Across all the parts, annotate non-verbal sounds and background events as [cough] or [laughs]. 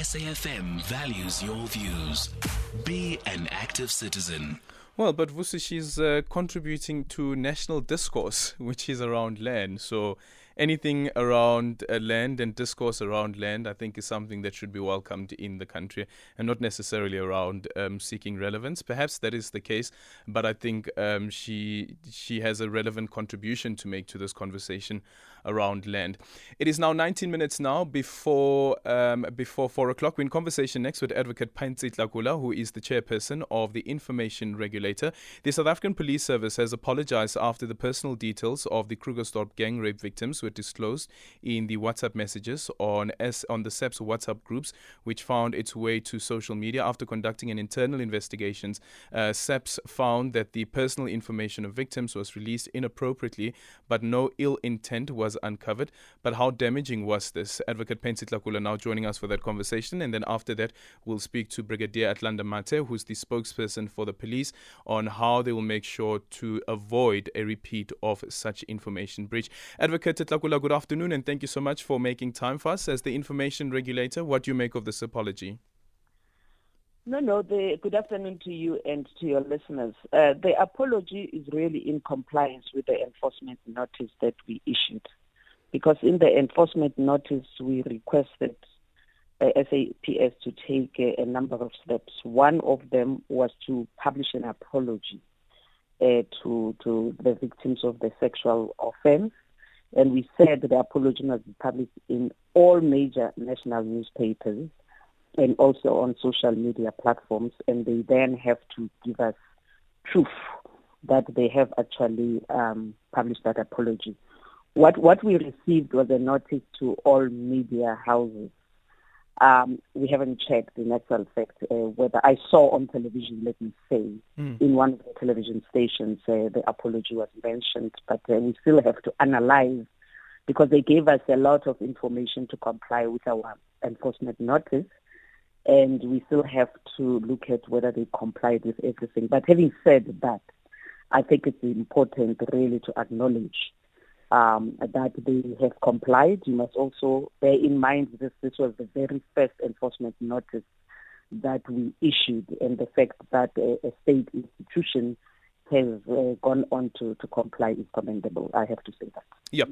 SAFM values your views. Be an active citizen. Well, but Vusi, she's uh, contributing to national discourse, [laughs] which is around land. So anything around uh, land and discourse around land, I think, is something that should be welcomed in the country and not necessarily around um, seeking relevance. Perhaps that is the case, but I think um, she she has a relevant contribution to make to this conversation around land. It is now 19 minutes now before um, before four o'clock. We're in conversation next with Advocate Pansy Tlakula, who is the chairperson of the Information Regulator. The South African Police Service has apologized after the personal details of the Krugersdorp gang rape victims were disclosed in the WhatsApp messages on S on the SAPS WhatsApp groups, which found its way to social media. After conducting an internal investigation, uh, SAPS found that the personal information of victims was released inappropriately, but no ill intent was uncovered. But how damaging was this? Advocate Pansy Tlakula now joining us for that conversation, and then after that, we'll speak to Brigadier Athlenda Mathe, who's the spokesperson for the police, on how they will make sure to avoid a repeat of such information breach. Advocate Good afternoon, and thank you so much for making time for us as the information regulator. What do you make of this apology? No, no. The, good afternoon to you and to your listeners. Uh, the apology is really in compliance with the enforcement notice that we issued, because in the enforcement notice we requested uh, SAPS to take uh, a number of steps. One of them was to publish an apology uh, to to the victims of the sexual offense and we said the apology must be published in all major national newspapers and also on social media platforms. And they then have to give us proof that they have actually um, published that apology. What what we received was a notice to all media houses. Um, we haven't checked in actual fact uh, whether I saw on television, let me say, mm. in one of the television stations, uh, the apology was mentioned, but uh, we still have to analyze because they gave us a lot of information to comply with our enforcement notice. And we still have to look at whether they complied with everything. But having said that, I think it's important really to acknowledge um, that they have complied. You must also bear in mind this this was the very first enforcement notice that we issued, and the fact that a, a state institution has uh, gone on to, to comply is commendable. I have to say that. Yeah.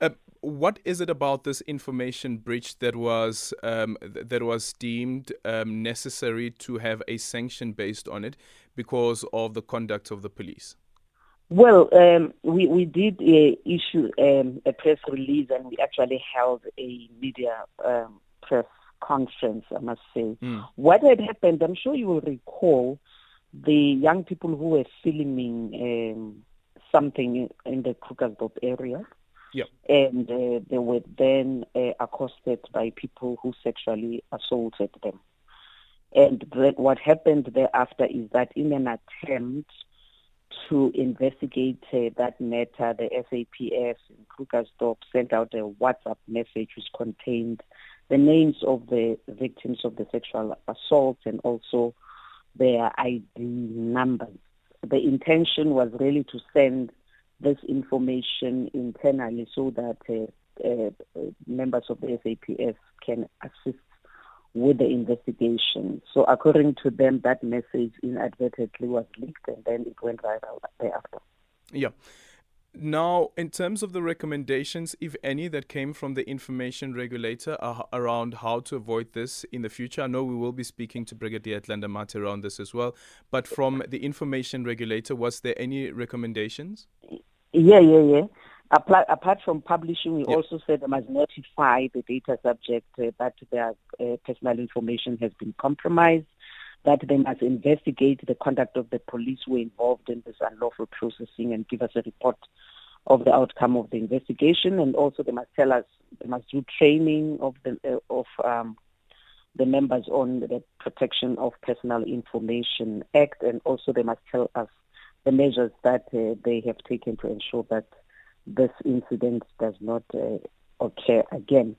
Uh, what is it about this information breach that was um, th- that was deemed um, necessary to have a sanction based on it because of the conduct of the police? Well, um, we we did uh, issue um, a press release, and we actually held a media um, press conference. I must say, mm. what had happened. I'm sure you will recall the young people who were filming um, something in the Krugersdorp area. Yep. And uh, they were then uh, accosted by people who sexually assaulted them. And what happened thereafter is that in an attempt to investigate uh, that matter, the SAPS in Krugersdorp sent out a WhatsApp message which contained the names of the victims of the sexual assault and also their ID numbers. The intention was really to send this information internally so that uh, uh, members of the SAPS can assist with the investigation. So according to them, that message inadvertently was leaked and then it went viral thereafter. Yeah. Now, in terms of the recommendations, if any, that came from the information regulator uh, around how to avoid this in the future, I know we will be speaking to Brigadier Athlenda Mathe around this as well. But from the information regulator, was there any recommendations? Yeah, yeah, yeah. Apart, apart from publishing, we yep. also said they must notify the data subject uh, that their uh, personal information has been compromised that they must investigate the conduct of the police who were involved in this unlawful processing and give us a report of the outcome of the investigation. And also, they must tell us they must do training of the uh, of um, the members on the Protection of Personal Information Act, and also they must tell us the measures that uh, they have taken to ensure that this incident does not uh, occur again.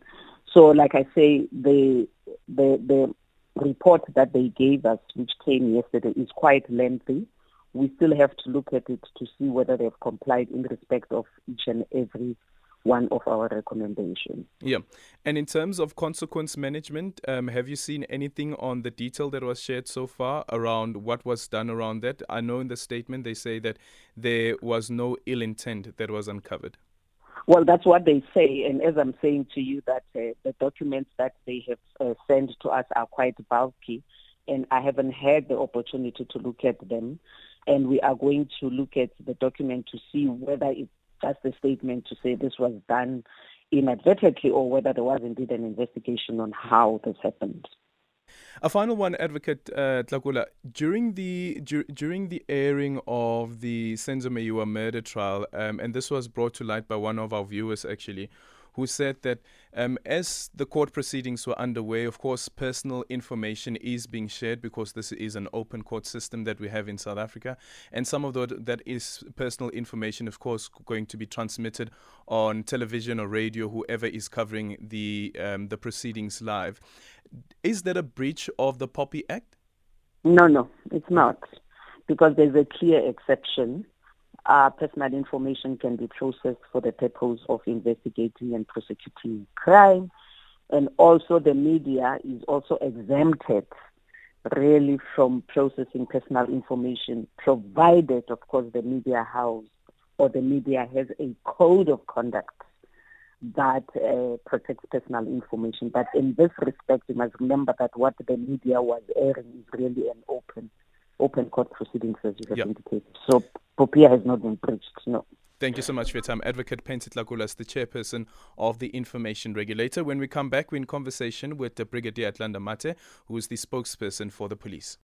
So, like I say, the the the report that they gave us, which came yesterday, is quite lengthy. We still have to look at it to see whether they've complied in respect of each and every one of our recommendations. Yeah. And in terms of consequence management, um, have you seen anything on the detail that was shared so far around what was done around that? I know in the statement they say that there was no ill intent that was uncovered. Well, that's what they say, and as I'm saying to you, that uh, the documents that they have uh, sent to us are quite bulky, and I haven't had the opportunity to look at them. And we are going to look at the document to see whether it's just a statement to say this was done inadvertently or whether there was indeed an investigation on how this happened. A final one, Advocate uh, Tlakula. During the dur- during the airing of the Senzo Meyiwa murder trial, um, and this was brought to light by one of our viewers actually, who said that um, as the court proceedings were underway, of course, personal information is being shared because this is an open court system that we have in South Africa. And some of the, that is personal information, of course, going to be transmitted on television or radio, whoever is covering the, um, the proceedings live. Is that a breach of the POPI Act? No, no, it's not. Because there's a clear exception uh, personal information can be processed for the purpose of investigating and prosecuting crime. And also the media is also exempted really from processing personal information, provided, of course, the media house or the media has a code of conduct that uh, protects personal information. But in this respect, you must remember that what the media was airing is really an open open court proceedings, as you have yep. indicated. So POPIA has not been breached, no. Thank you so much for your time. Advocate Pansy Tlakula, the chairperson of the Information Regulator. When we come back, we're in conversation with Brigadier Athlenda Mathe, who is the spokesperson for the police.